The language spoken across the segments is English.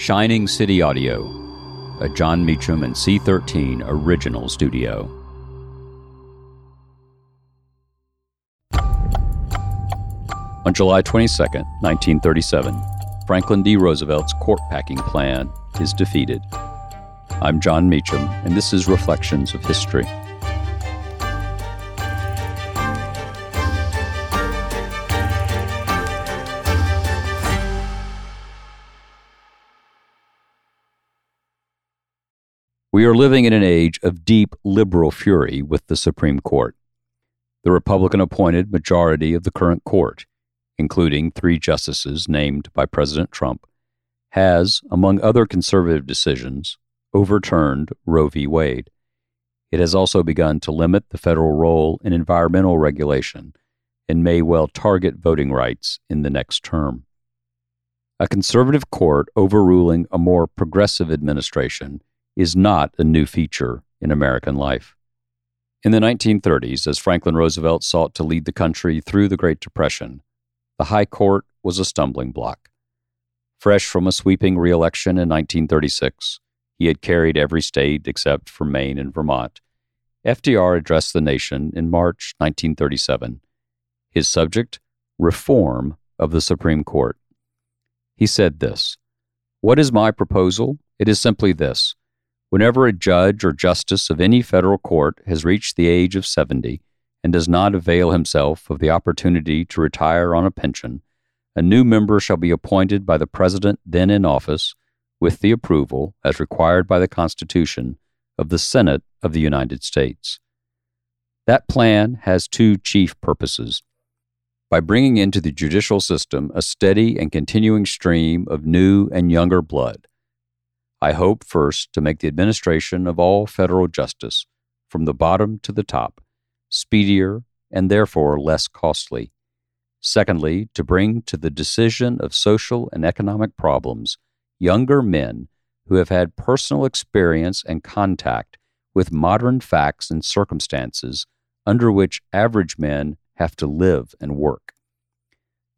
Shining City Audio, a Jon Meacham and C13 original studio. On July 22, 1937, Franklin D. Roosevelt's court packing plan is defeated. I'm Jon Meacham, and this is Reflections of History. We are living in an age of deep liberal fury with the Supreme Court. The Republican appointed majority of the current court, including three justices named by President Trump, has, among other conservative decisions, overturned Roe v. Wade. It has also begun to limit the federal role in environmental regulation and may well target voting rights in the next term. A conservative court overruling a more progressive administration is not a new feature in American life. In the 1930s, as Franklin Roosevelt sought to lead the country through the Great Depression, the High Court was a stumbling block. Fresh from a sweeping reelection in 1936, he had carried every state except for Maine and Vermont. FDR addressed the nation in March 1937. His subject, Reform of the Supreme Court. He said this What is my proposal? It is simply this Whenever a judge or justice of any federal court has reached the age of 70 and does not avail himself of the opportunity to retire on a pension, a new member shall be appointed by the president then in office with the approval, as required by the Constitution, of the Senate of the United States. That plan has two chief purposes. By bringing into the judicial system a steady and continuing stream of new and younger blood, I hope first to make the administration of all federal justice, from the bottom to the top, speedier and therefore less costly. Secondly, to bring to the decision of social and economic problems younger men who have had personal experience and contact with modern facts and circumstances under which average men have to live and work.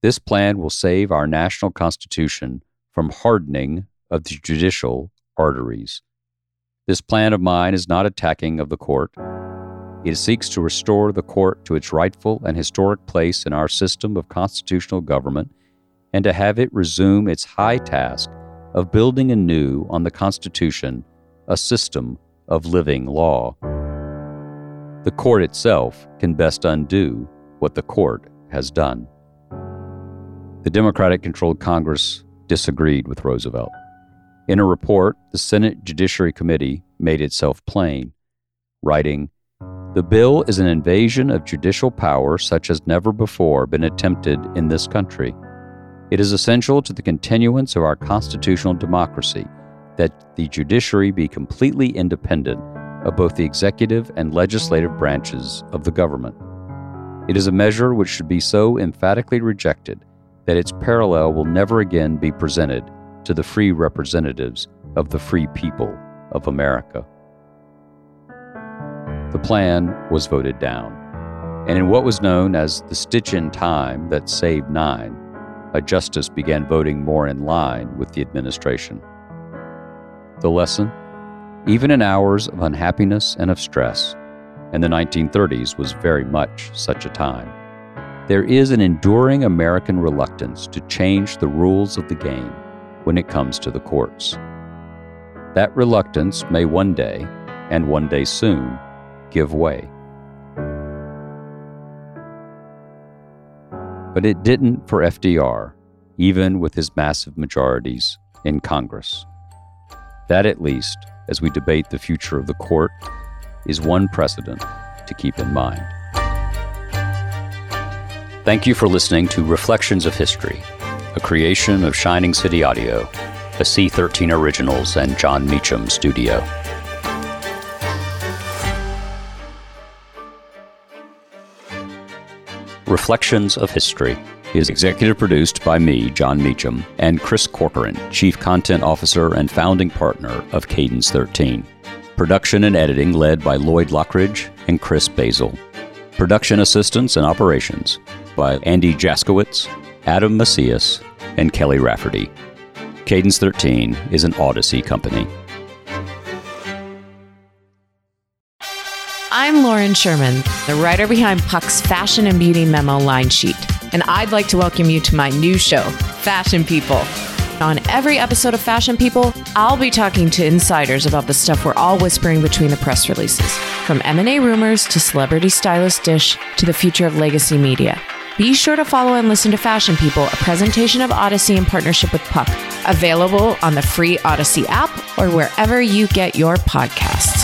This plan will save our national constitution from hardening of the judicial arteries. This plan of mine is not attacking of the court. It seeks to restore the court to its rightful and historic place in our system of constitutional government and to have it resume its high task of building anew on the Constitution a system of living law. The court itself can best undo what the court has done. The Democratic controlled Congress disagreed with Roosevelt. In a report, the Senate Judiciary Committee made itself plain, writing, The bill is an invasion of judicial power such as never before been attempted in this country. It is essential to the continuance of our constitutional democracy that the judiciary be completely independent of both the executive and legislative branches of the government. It is a measure which should be so emphatically rejected that its parallel will never again be presented to the free representatives of the free people of America. The plan was voted down, and in what was known as the stitch in time that saved nine, a justice began voting more in line with the administration. The lesson? Even in hours of unhappiness and of stress, and the 1930s was very much such a time, there is an enduring American reluctance to change the rules of the game when it comes to the courts. That reluctance may one day, and one day soon, give way. But it didn't for FDR, even with his massive majorities in Congress. That, at least, as we debate the future of the court, is one precedent to keep in mind. Thank you for listening to Reflections of History a creation of Shining City Audio, a C13 Originals and Jon Meacham studio. Reflections of History is executive produced by me, Jon Meacham, and Chris Corcoran, Chief Content Officer and founding partner of Cadence 13. Production and editing led by Lloyd Lockridge and Chris Basil. Production assistance and operations by Andy Jaskowitz, Adam Macias, and Kelly Rafferty. Cadence 13 is an Odyssey company. I'm Lauren Sherman, the writer behind Puck's Fashion and Beauty Memo line sheet, and I'd like to welcome you to my new show, Fashion People. On every episode of Fashion People, I'll be talking to insiders about the stuff we're all whispering between the press releases, from M&A rumors to celebrity stylist dish to the future of legacy media. Be sure to follow and listen to Fashion People, a presentation of Odyssey in partnership with Puck, available on the free Odyssey app or wherever you get your podcasts.